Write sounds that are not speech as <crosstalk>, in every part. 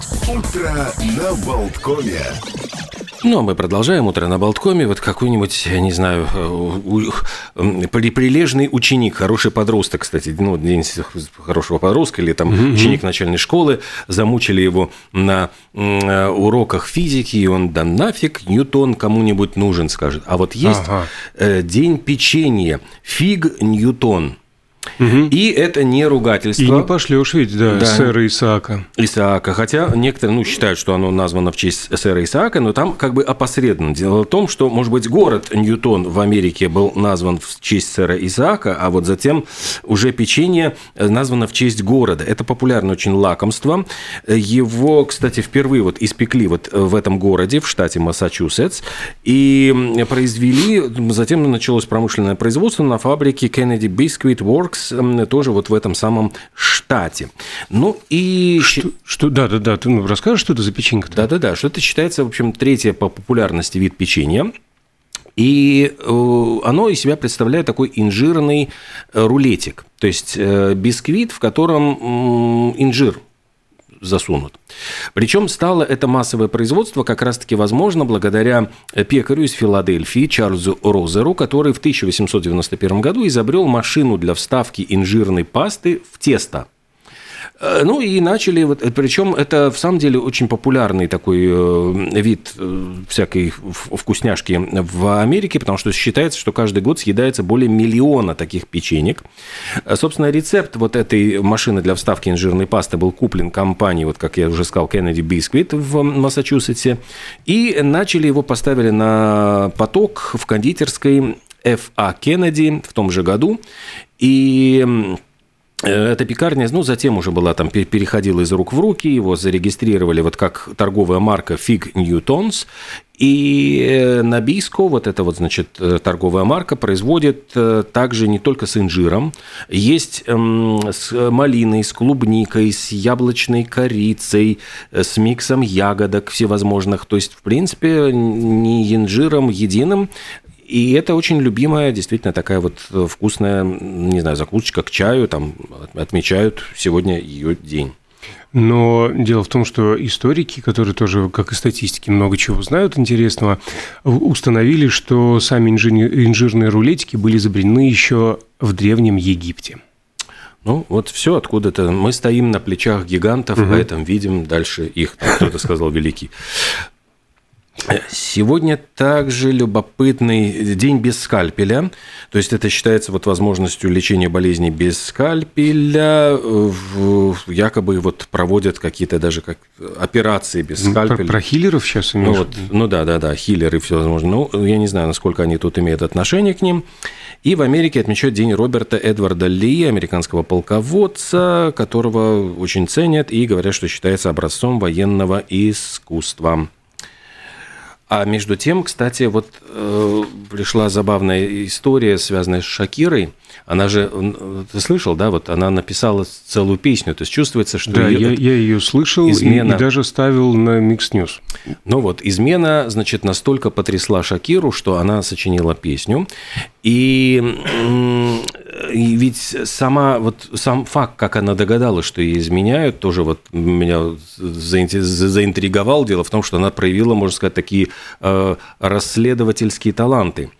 Утро на Болткоме. Ну, а мы продолжаем утро на Болткоме. Вот какой-нибудь, я не знаю, э, прилежный ученик, хороший подросток, кстати, ну, день хорошего подростка или там ученик начальной школы, замучили его на э, уроках физики, и он, да нафиг, Ньютон кому-нибудь нужен, скажет. А вот есть Ага. э, день печенья, фиг Ньютон. И это не ругательство. И не пошлешь ведь, да, Да. сэра Исаака. Исаака, хотя некоторые ну, считают, что оно названо в честь сэра Исаака, но там как бы опосредованно. Дело в том, что, может быть, город Ньютон в Америке был назван в честь сэра Исаака, а вот затем уже печенье э, названо в честь города. Это популярное очень лакомство. Его, кстати, впервые вот испекли вот в этом городе, в штате Массачусетс, и произвели, затем началось промышленное производство на фабрике Kennedy Biscuit Works, м, тоже вот в этом самом штате. Ну и... Что, что- да, да, да. Ты ну, расскажешь, что это за печенька-то? Да-да-да, что это считается, в общем, третье по популярности вид печенья. И э, оно из себя представляет такой инжирный э, рулетик. То есть э, бисквит, в котором инжир засунут. Причем стало это массовое производство как раз-таки возможно благодаря пекарю из Филадельфии Чарльзу Розеру, который в 1891 году изобрел машину для вставки инжирной пасты в тесто. Э, Ну и начали, вот, причем это в самом деле очень популярный такой э, вид э, всякой вкусняшки в Америке, потому что считается, что каждый год съедается более миллиона таких печенек. Э, Собственно, рецепт вот этой машины для вставки инжирной пасты был куплен компанией, вот как я уже сказал, Kennedy Biscuit в Массачусетсе, и начали его поставили на поток в кондитерской F.A. Кеннеди в том же году, и Э, Эта пекарня, ну, затем уже была там, пе- переходила из рук в руки, его зарегистрировали вот как торговая марка Fig Newtons, и э, Набиско, вот эта вот, значит, э, торговая марка, производит э, также не только с инжиром, есть эм, с малиной, с клубникой, с яблочной корицей, э, с миксом ягодок всевозможных, то есть, в принципе, не инжиром единым, и это очень любимая, действительно такая вот э, вкусная, не знаю, закусочка к чаю, там от- отмечают сегодня ее день. Но дело в том, что историки, которые тоже, как и статистики, много чего знают интересного, установили, что сами инжи- инжирные рулетики были изобретены еще в Древнем Египте. Ну, вот все откуда-то. Мы стоим на плечах гигантов, поэтому видим дальше их, кто-то сказал, великий. Сегодня также любопытный день без скальпеля. То есть это считается вот возможностью лечения болезней без скальпеля. Якобы вот проводят какие-то даже как операции без Ну, Про, скальпеля. про хиллеров сейчас Ну, имеешь? вот, ну да, да, да, хиллеры все возможно. Ну, я не знаю, насколько они тут имеют отношение к ним. И в Америке отмечают День Роберта Эдварда Ли, американского полководца, которого очень ценят и говорят, что считается образцом военного искусства. А между тем, кстати, вот э, пришла забавная история, связанная с Шакирой. Она же, ты слышал, да, вот она написала целую песню, то есть чувствуется, что Да, её- я, я ее слышал и- измена. и, даже ставил на Mix News. Ну вот, измена, значит, настолько потрясла Шакиру, что она сочинила песню. И, и ведь сама, вот сам факт, как она догадалась, что ей изменяют, тоже вот меня заинтриговал. Дело в том, что она проявила, можно сказать, такие э, расследовательские таланты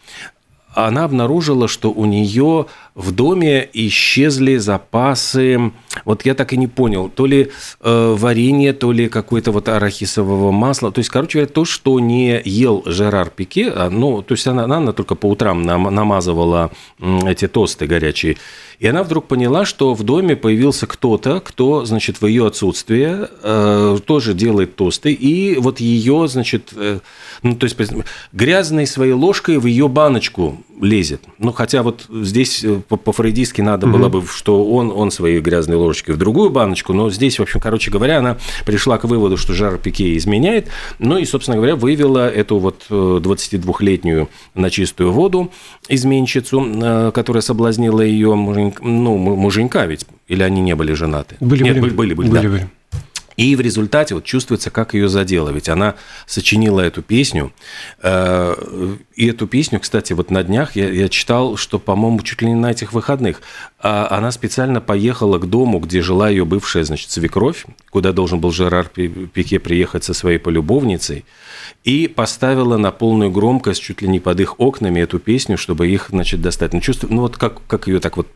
она обнаружила, что у нее в доме исчезли запасы, вот я так и не понял, то ли э, варенье, то ли какое-то вот арахисового масла. То есть, короче говоря, то, что не ел Жерар Пике, а, ну, то есть она, она только по утрам нам- намазывала эти тосты горячие. И она вдруг поняла, что в доме появился кто-то, кто, значит, в ее отсутствие э, тоже делает тосты, и вот ее, значит, э, ну, то есть грязной своей ложкой в ее баночку лезет. Ну, хотя вот здесь э, по-фрейдистски надо было бы, что он, он своей грязной ложечкой в другую баночку, но здесь, в общем, короче говоря, она пришла к выводу, что жар Пике изменяет, ну и, собственно говоря, вывела эту вот э, 22-летнюю на чистую воду изменщицу, э, которая соблазнила ее муженька, ну, му- муженька ведь, или они не были женаты? Были, Нет, были, были, были, были, да. были. И в результате вот чувствуется, как ее задело. Ведь она сочинила эту песню. Э, и эту песню, кстати, вот на днях я, я читал, что, по-моему, чуть ли не на этих выходных, а она специально поехала к дому, где жила ее бывшая, значит, свекровь, куда должен был Жерар Пике приехать со своей полюбовницей, и поставила на полную громкость, чуть ли не под их окнами, эту песню, чтобы их, значит, достать. Ну, чувствую, ну, вот как, как ее так вот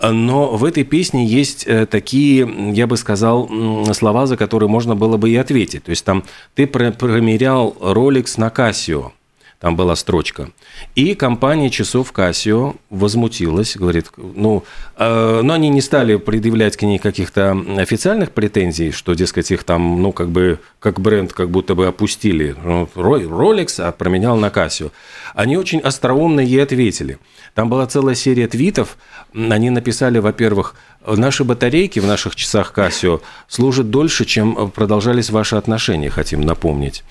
но в этой песне есть э, такие, я бы сказал, слова, за которые можно было бы и ответить. То есть там ты промерял Rolex на Casio, там была строчка. И компания часов Casio возмутилась, говорит, ну, э, но они не стали предъявлять к ней каких-то официальных претензий, что, дескать, их там, ну, как бы, как бренд как будто бы опустили. Ну, Rolex, а променял на Casio. Они очень остроумно ей ответили. Там была целая серия твитов. Они написали, во-первых, наши батарейки в наших часах Casio служат дольше, чем продолжались ваши отношения, хотим напомнить.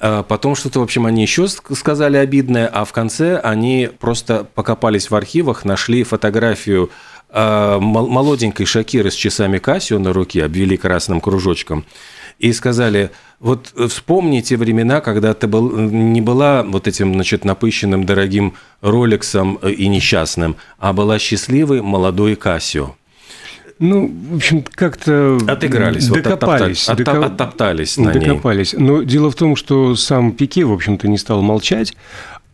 А потом что-то, в общем, они еще сказали обидное, а в конце они просто покопались в архивах, нашли фотографию а, молоденькой Шакиры с часами Кассио на руке, обвели красным кружочком, и сказали, вот вспомните времена, когда ты был, не была вот этим, значит, напыщенным дорогим Ролексом и несчастным, а была счастливой молодой Кассио. Ну, в общем, как-то отыгрались, докопались, вот оттоптали, оттоптались на докопались. Ней. Но дело в том, что сам Пике, в общем-то, не стал молчать,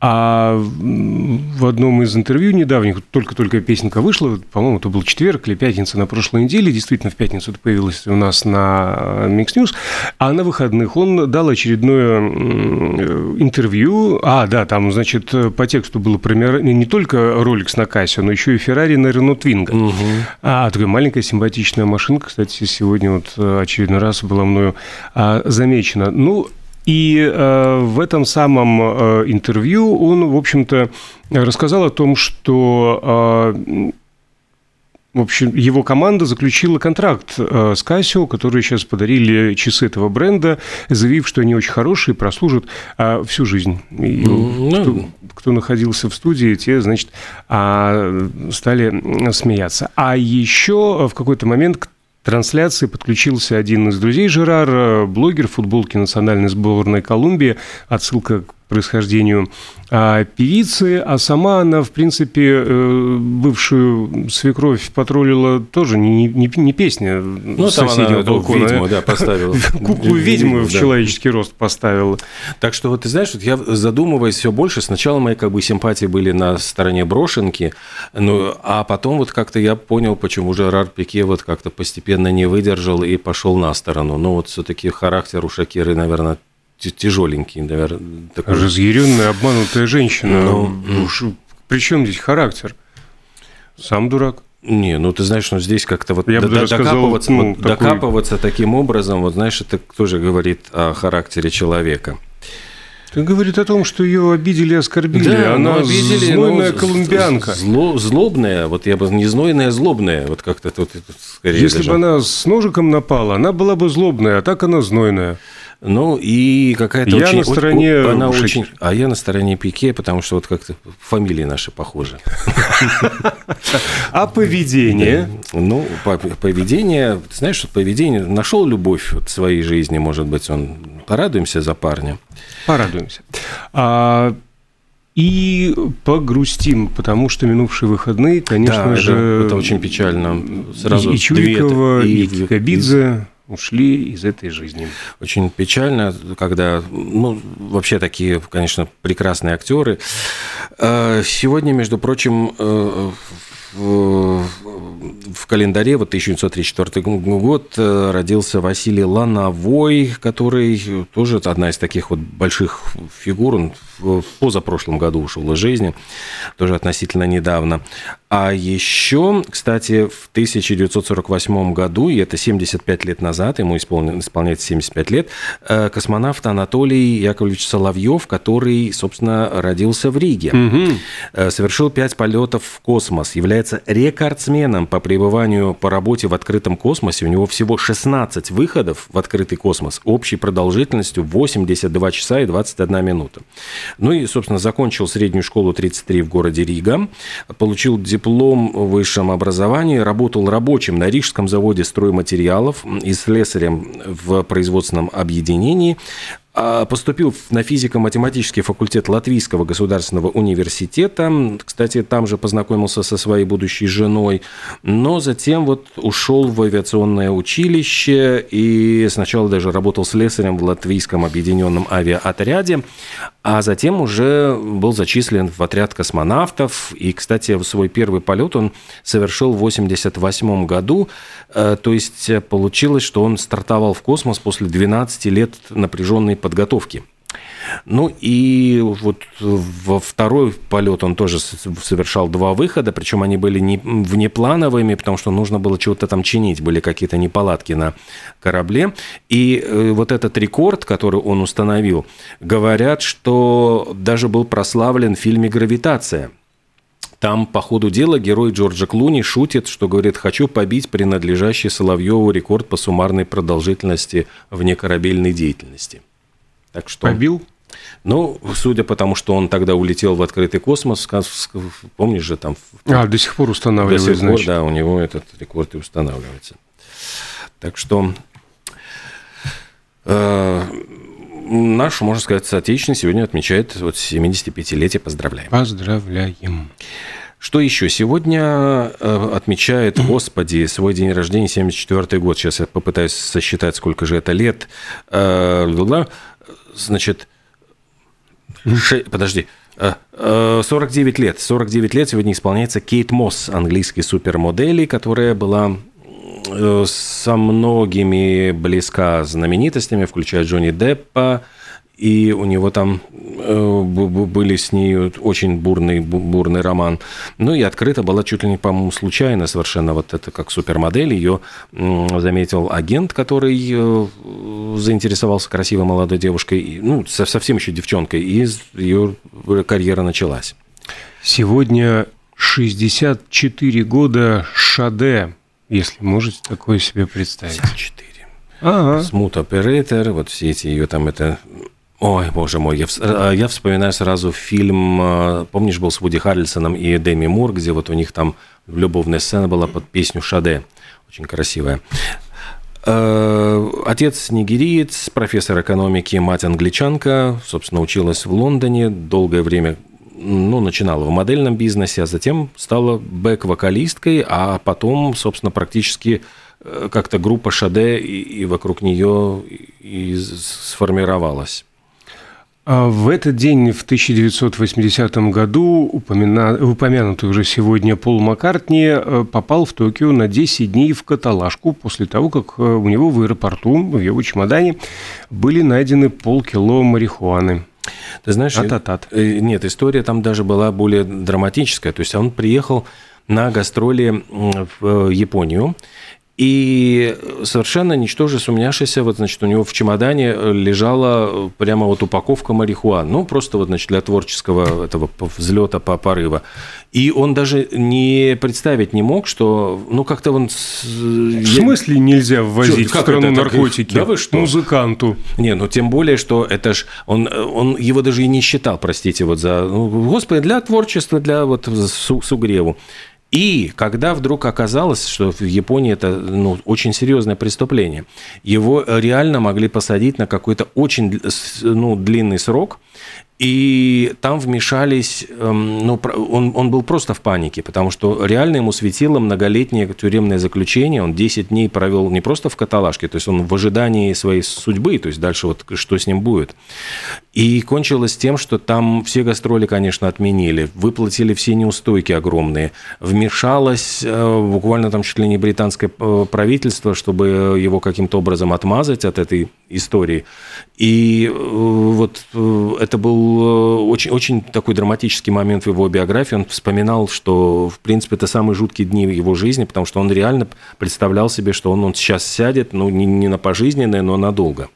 а в одном из интервью недавних, только-только песенка вышла, по-моему, это был четверг или пятница на прошлой неделе, действительно, в пятницу это появилось у нас на Mix News, а на выходных он дал очередное интервью. А, да, там, значит, по тексту было про не только Rolex на кассе, но еще и Ferrari на Renault Twingo. Угу. А, такая маленькая симпатичная машинка, кстати, сегодня вот очередной раз была мною а, замечена. Ну, и э, в этом самом э, интервью он, в общем-то, рассказал о том, что э, в общем, его команда заключила контракт э, с Casio, которые сейчас подарили часы этого бренда, заявив, что они очень хорошие, прослужат э, всю жизнь. И ну, кто, кто находился в студии, те, значит, э, стали смеяться. А еще в какой-то момент трансляции подключился один из друзей Жерара, блогер футболки национальной сборной Колумбии. Отсылка к происхождению а, певицы, а сама она, в принципе, э, бывшую свекровь потроллила тоже не, не, не песня ну, соседнего там балкона. Ведьму, да, поставила. <laughs> Куклу-ведьму в человеческий рост поставила. Так что вот ты знаешь, вот я задумываясь все больше, сначала мои как бы симпатии были на стороне брошенки, ну, а потом вот как-то я понял, почему Жерар Пике вот как-то постепенно не выдержал и пошел на сторону. Ну вот все-таки характер у Шакиры, наверное, тяжеленький, наверное. Такой. Разъяренная, обманутая женщина. Но... Ну, Уж, при чем здесь характер? Сам дурак. Не, ну ты знаешь, ну здесь как-то вот Я д- докапываться, ну, вот, такой... докапываться таким образом, вот знаешь, это тоже говорит о характере человека. Это говорит о том, что ее обидели и оскорбили. Да, Она обидели, знойная ну, колумбианка. Зло, злобная, вот я бы не знойная, а злобная. Вот как-то тут скорее Если даже... бы она с ножиком напала, она была бы злобная, а так она знойная. Ну, и какая-то я очень... на стороне... Она очень... А я на стороне Пике, потому что вот как-то фамилии наши похожи. А поведение? Ну, поведение... Ты знаешь, что поведение... Нашел любовь в своей жизни, может быть, он... Порадуемся за парня. Порадуемся. А, и погрустим, потому что минувшие выходные, конечно да, же... Это, это очень печально. Сразу и Чуйкова, и, и Кабидзе ушли из этой жизни. Очень печально, когда, ну, вообще такие, конечно, прекрасные актеры. Э, сегодня, между прочим, э, в календаре, вот 1934 год, э, родился Василий Лановой, который тоже одна из таких вот больших фигур, он в позапрошлом году ушел из жизни, тоже относительно недавно. А еще, кстати, в 1948 году, и это 75 лет назад, ему исполняется 75 лет, э, космонавт Анатолий Яковлевич Соловьев, который, собственно, родился в Риге, угу. совершил 5 полетов в космос, является рекордсменом по пребыванию по работе в открытом космосе. У него всего 16 выходов в открытый космос общей продолжительностью 82 часа и 21 минута. Ну и, собственно, закончил среднюю школу 33 в городе Рига, получил диплом в высшем образовании, работал рабочим на Рижском заводе стройматериалов и слесарем в производственном объединении. А, поступил на физико-математический факультет Латвийского государственного университета. Кстати, там же познакомился со своей будущей женой. Но затем вот ушел в авиационное училище и сначала даже работал слесарем в Латвийском объединенном авиаотряде, а затем уже был зачислен в отряд космонавтов. И, кстати, свой первый полет он совершил в 1988 году. Э, то есть получилось, что он стартовал в космос после 12 лет напряженной подготовки. Ну и вот во второй полет он тоже совершал два выхода, причем они были не внеплановыми, потому что нужно было чего-то там чинить, были какие-то неполадки на корабле. И э, вот этот рекорд, который он установил, говорят, что даже был прославлен в фильме «Гравитация». Там, по ходу дела, герой Джорджа Клуни шутит, что говорит, хочу побить принадлежащий Соловьеву рекорд по суммарной продолжительности внекорабельной деятельности. Так что... Побил? Ну, судя по тому, что он тогда улетел в открытый космос, помнишь же там... А, до сих пор устанавливается, До сих пор, да, у него этот рекорд и устанавливается. Так что э, наш, можно сказать, соотечественный сегодня отмечает вот 75-летие. Поздравляем. Поздравляем. Что еще? Сегодня э, отмечает, <clears throat> господи, свой день рождения, 74 год. Сейчас я попытаюсь сосчитать, сколько же это лет. Э, значит, ше... подожди, 49 э, лет. 49 лет сегодня исполняется Кейт Мосс, английской супермодели, которая была со многими близка знаменитостями, включая Джонни Деппа, и у него там э, были с ней очень бурный, бурный роман. Ну и открыта была чуть ли не, по-моему, случайно совершенно вот это как супермодель. Ее заметил агент, который э, заинтересовался красивой молодой девушкой, ну, совсем еще девчонкой, и ее карьера началась. Сегодня 64 года Шаде, если можете такое себе представить. 54. Ага. Смут оператор, вот все эти ее там это Ой, боже мой, я, э, я вспоминаю сразу фильм, э, помнишь, был с Вуди Харрельсоном и Дэми Мур, где вот у них там любовная сцена была под песню «Шаде», очень красивая. Э, отец нигериец, профессор экономики, мать англичанка, собственно, училась в Лондоне, долгое время ну, начинала в модельном бизнесе, а затем стала бэк-вокалисткой, а потом, собственно, практически как-то группа Шаде и, и вокруг нее и сформировалась. А в этот день, в 1980 году, упомина... упомянутый уже сегодня Пол Маккартни э, попал в Токио на 10 дней в каталажку после того, как э, у него в аэропорту, в его чемодане, были найдены полкило марихуаны. Ты знаешь, Ататат. Э, нет, история там даже была более драматическая. То есть он приехал на гастроли в Японию, и совершенно ничтоже сумняшися, вот, значит, у него в чемодане лежала прямо вот упаковка марихуаны. Ну, просто вот, значит, для творческого этого взлета по порыва. И он даже не представить не мог, что, ну, как-то он... В смысле нельзя ввозить Чё, в страну это, наркотики? Да вы что? Музыканту. Не, ну, тем более, что это ж... Он, он его даже и не считал, простите, вот за... Ну, господи, для творчества, для вот сугреву. И когда вдруг оказалось, что в Японии это ну, очень серьезное преступление, его реально могли посадить на какой-то очень ну, длинный срок, и там вмешались, эм, ну, он, он был просто в панике, потому что реально ему светило многолетнее тюремное заключение. Он 10 дней провел не просто в каталажке, то есть он в ожидании своей судьбы, то есть дальше вот что с ним будет. И кончилось тем, что там все гастроли, конечно, отменили, выплатили все неустойки огромные. Вмешалось э, буквально там чуть ли не британское э, правительство, чтобы его каким-то образом отмазать от этой истории. И э, вот это был Э, очень, очень такой драматический момент в его биографии. Он вспоминал, что, в принципе, это самые жуткие дни его жизни, потому что он реально представлял себе, что он, он сейчас сядет, ну, не, не на пожизненное, но надолго.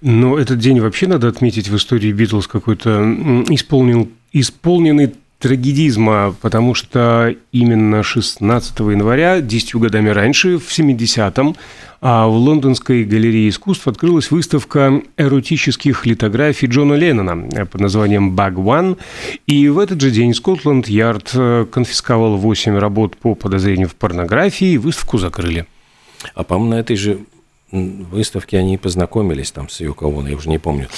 Но этот день вообще надо отметить в истории Битлз какой-то исполнил, исполненный трагедизма, потому что именно 16 января, 10 годами раньше, в 70-м, а в лондонской галерее искусств открылась выставка эротических литографий Джона Леннона под названием «Bag One». И в этот же день Скотланд-Ярд э, конфисковал 8 работ по подозрению в порнографии, и выставку закрыли. А, по-моему, на этой же выставке они познакомились там с Юко я уже не помню.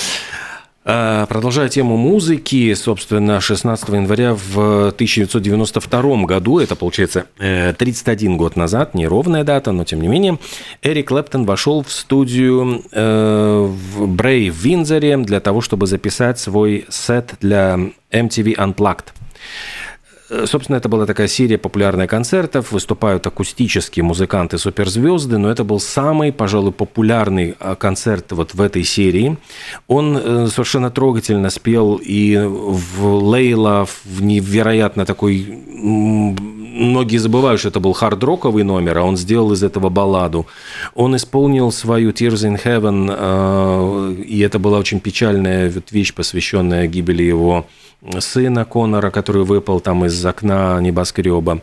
А, продолжая тему музыки, собственно, 16 января в 1992 году, это получается 31 э, год назад, неровная дата, но тем не менее, Эрик Клэптон вошел в студию э, в Брей в Винзоре для того, чтобы записать свой сет для MTV Unplugged. Э, собственно, это была такая серия популярных концертов, выступают акустические музыканты суперзвезды, но это был самый, пожалуй, популярный а, концерт вот в этой серии. Он э, совершенно трогательно спел и в Лейла, в невероятно такой... Многие забывают, что это был хард-роковый номер, а он сделал из этого балладу. Он исполнил свою Tears in Heaven, э, и это была очень печальная вещь, посвященная гибели его сына Конора, который выпал там из окна небоскреба.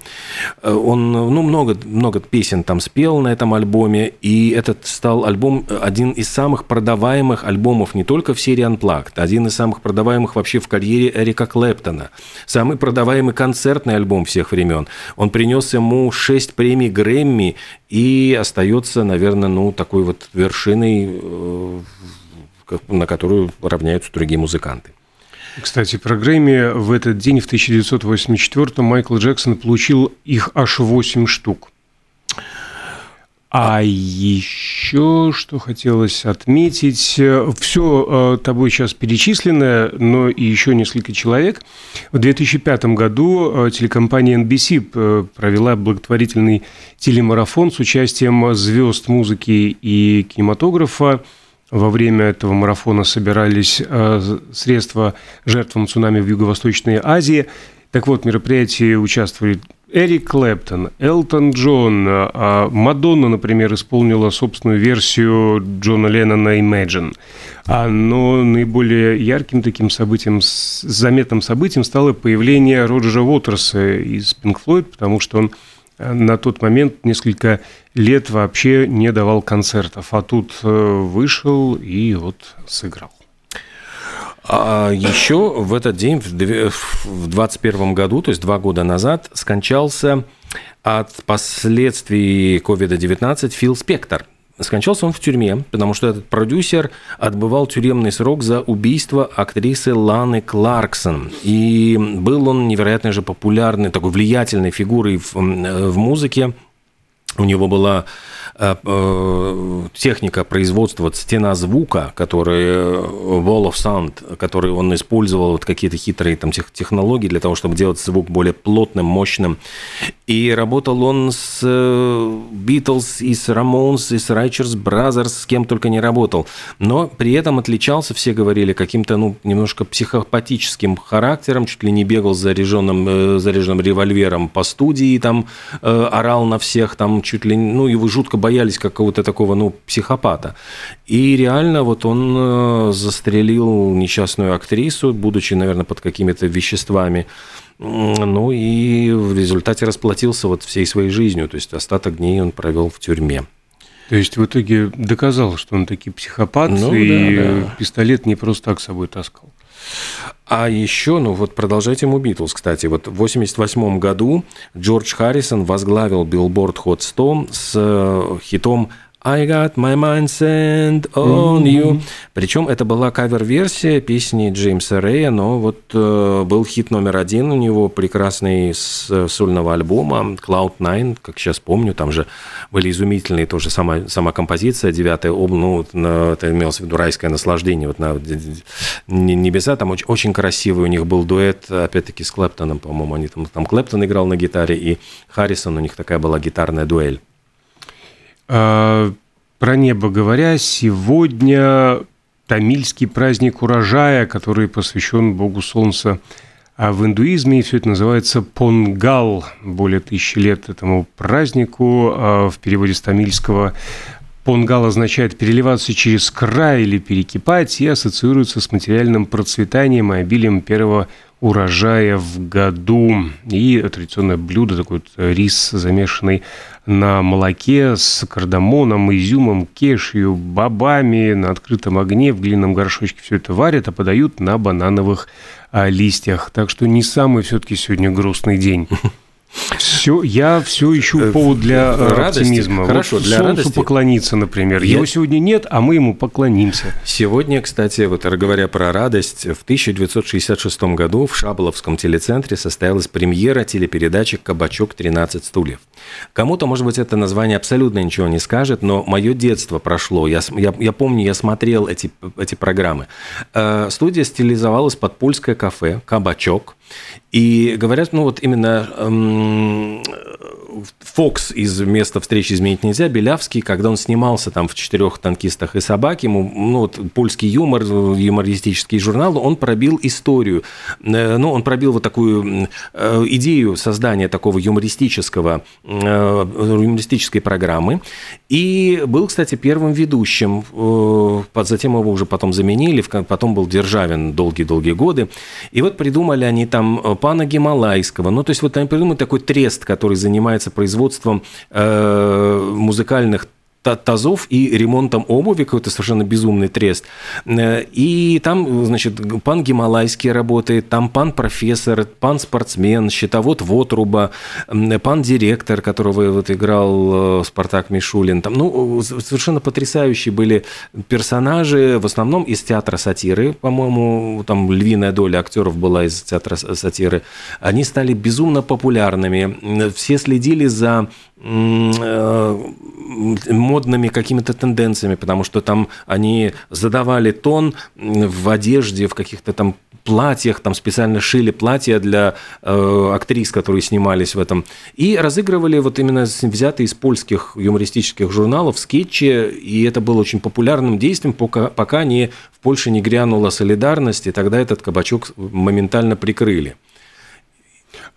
Э, он ну, много, много песен там спел на этом альбоме, и этот стал альбом один из самых продаваемых альбомов не только в серии Unplugged, один из самых продаваемых вообще в карьере Эрика Клэптона. Самый продаваемый концертный альбом всех времен. Он принес ему 6 премий Грэмми и остается, наверное, ну, такой вот вершиной, э, на которую равняются другие музыканты. Кстати, про Грэмми в этот день, в 1984 Майкл Джексон получил их аж 8 штук. А еще что хотелось отметить, все э, тобой сейчас перечисленное, но и еще несколько человек. В 2005 году э, телекомпания NBC э, провела благотворительный телемарафон с участием звезд музыки и кинематографа во время этого марафона собирались э, средства жертвам цунами в Юго-Восточной Азии. Так вот, в мероприятии участвовали Эрик Клэптон, Элтон Джон, а Мадонна, например, исполнила собственную версию Джона Леннона «Imagine». А, но наиболее ярким таким событием, заметным событием стало появление Роджера Уотерса из Pink Floyd, потому что он на тот момент несколько лет вообще не давал концертов, а тут э, вышел и вот сыграл. А еще в этот день, в 2021 году, то есть два года назад, скончался от последствий COVID-19 Фил Спектор – Скончался он в тюрьме, потому что этот продюсер отбывал тюремный срок за убийство актрисы Ланы Кларксон. И был он невероятно же популярной, такой влиятельной фигурой в, в музыке. У него была техника производства стена звука, который э, Wall of Sound, который он использовал вот какие-то хитрые там технологии для того, чтобы делать звук более плотным, мощным. И работал он с Beatles, и с Ramones, и с Righteous Brothers, с кем только не работал. Но при этом отличался, все говорили, каким-то, ну, немножко психопатическим характером, чуть ли не бегал с заряженным, заряженным револьвером по студии, там орал на всех, там чуть ли, ну, его жутко боялся боялись какого-то такого, ну, психопата. И реально вот он э, застрелил несчастную актрису, будучи, наверное, под какими-то веществами. Ну и в результате расплатился вот всей своей жизнью. То есть остаток дней он провел в тюрьме. То есть в итоге доказал, что он таки психопат, ну, и да, да. пистолет не просто так с собой таскал. А еще, ну вот продолжая тему Битлз, кстати, вот в 1988 году Джордж Харрисон возглавил Billboard Hot 100 с э, хитом I got my mind set on you. Причем это была кавер-версия песни Джеймса Рэя, но вот э, был хит номер один у него, прекрасный с сольного альбома Cloud Nine, как сейчас помню, там же были изумительные тоже сама, сама композиция, девятая об, ну, это имелось в виду райское наслаждение, вот на небеса, там очень, очень красивый у них был дуэт, опять-таки с Клэптоном, по-моему, они там, там Клэптон играл на гитаре, и Харрисон, у них такая была гитарная дуэль. А, про небо говоря, сегодня тамильский праздник урожая, который посвящен Богу Солнца. А в индуизме все это называется Понгал. Более тысячи лет этому празднику. А в переводе с тамильского Понгал означает переливаться через край или перекипать и ассоциируется с материальным процветанием и обилием первого урожая в году. И традиционное блюдо, такой вот рис, замешанный на молоке с кардамоном, изюмом, кешью, бобами на открытом огне в глиняном горшочке все это варят, а подают на банановых а, листьях. Так что не самый все-таки сегодня грустный день. <laughs> Все, я все ищу э, повод для э, радости. оптимизма. Хорошо, вот для Солнцу радости. поклониться, например. Я... Его сегодня нет, а мы ему поклонимся. Сегодня, кстати, вот говоря про радость, в 1966 году в Шаболовском телецентре состоялась премьера телепередачи «Кабачок 13 стульев». Кому-то, может быть, это название абсолютно ничего не скажет, но мое детство прошло. Я, я, я помню, я смотрел эти, эти программы. Э, студия стилизовалась под польское кафе «Кабачок». И говорят, ну вот именно эм, Фокс из «Места встречи изменить нельзя», Белявский, когда он снимался там в «Четырех танкистах и собак», ему, ну вот польский юмор, юмористический журнал, он пробил историю, э, ну, он пробил вот такую э, идею создания такого юмористического, э, юмористической программы, и был, кстати, первым ведущим, затем его уже потом заменили, потом был Державин долгие-долгие годы, и вот придумали они там пана Гималайского, ну, то есть вот они придумали такой трест, который занимается занимается производством э, музыкальных тазов и ремонтом обуви, какой-то совершенно безумный трест. Э, и там, значит, пан Гималайский работает, там пан профессор, пан спортсмен, счетовод Вотруба, пан директор, которого вот играл э, Спартак Мишулин. Там, ну, совершенно потрясающие были персонажи, в основном из театра сатиры, по-моему, там львиная доля актеров была из театра сатиры. Они стали безумно популярными. Все следили за Э, модными какими-то тенденциями, потому что там они задавали тон в одежде, в каких-то там платьях, там специально шили платья для э, актрис, которые снимались в этом, и разыгрывали вот именно взятые из польских юмористических журналов скетчи, и это было очень популярным действием, пока, пока не, в Польше не грянула солидарность, и тогда этот кабачок моментально прикрыли.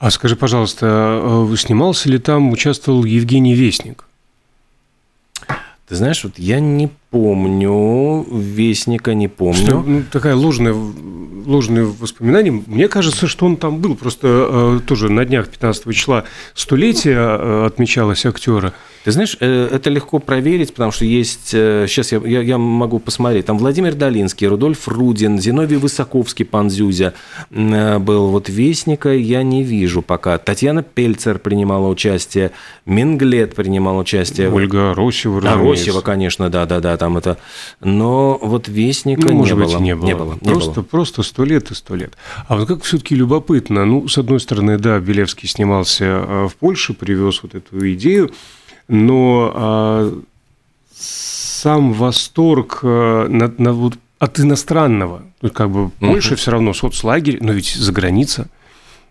А скажи, пожалуйста, э, снимался ли там, участвовал Евгений Вестник? Ты знаешь, вот я не помню, Вестника не помню. Что, ну, такая ложная, ложные воспоминания. Мне кажется, что он там был. Просто э, тоже на днях 15 числа столетие э, отмечалось актера. Ты знаешь, э, это легко проверить, потому что есть... Сейчас э, я, я, я могу посмотреть. Там Владимир Долинский, Рудольф Рудин, Зиновий Высоковский, пан Зюзя э, был. Вот Вестника я не вижу пока. Татьяна Пельцер принимала участие, Менглет принимал участие. Ольга Росева, разумеется. А, Росева, конечно, да-да-да, там это... Но вот Вестника ну, может не, быть, было. не было. Не было. Просто, было. просто сто лет и сто лет. А вот как все-таки любопытно. Ну, с одной стороны, да, Белевский снимался в Польше, привез вот эту идею, но а, сам восторг а, на, на, вот, от иностранного, как бы Польша uh-huh. все равно соцлагерь, но ведь за граница,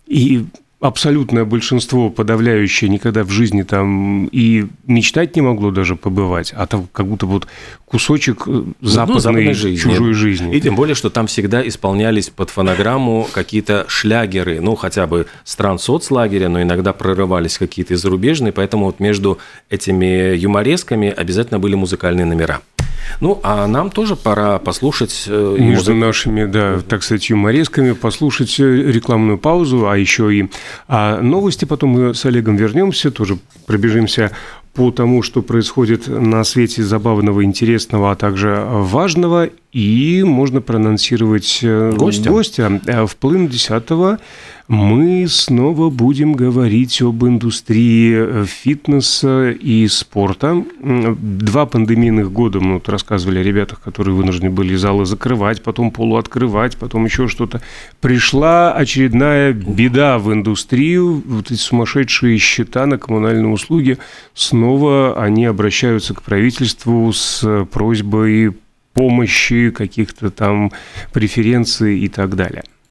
и абсолютное большинство, подавляющее, никогда в жизни там и мечтать не могло даже побывать, а там как будто вот кусочек э, западной, ну, западной жизни. чужой жизни. И тем более, что там всегда исполнялись под фонограмму какие-то шлягеры, ну, хотя бы стран соцлагеря, но иногда прорывались какие-то зарубежные, поэтому вот между этими юморесками обязательно были музыкальные номера. Ну, а нам тоже пора послушать... Э, Между нашими, да, так сказать, юморесками послушать э, рекламную паузу, а еще и а новости. Потом мы с Олегом вернемся, тоже пробежимся по тому, что происходит на свете забавного, интересного, а также важного. И можно проанонсировать э, гостя. гостя. В половину десятого мы снова будем говорить об индустрии э, фитнеса и спорта. Два пандемийных года мы вот рассказывали о ребятах, которые вынуждены были залы закрывать, потом полуоткрывать, потом еще что-то. Пришла очередная беда в индустрию, вот эти сумасшедшие счета на коммунальные услуги. Снова они обращаются к правительству с просьбой помощи, каких-то там преференций и так далее.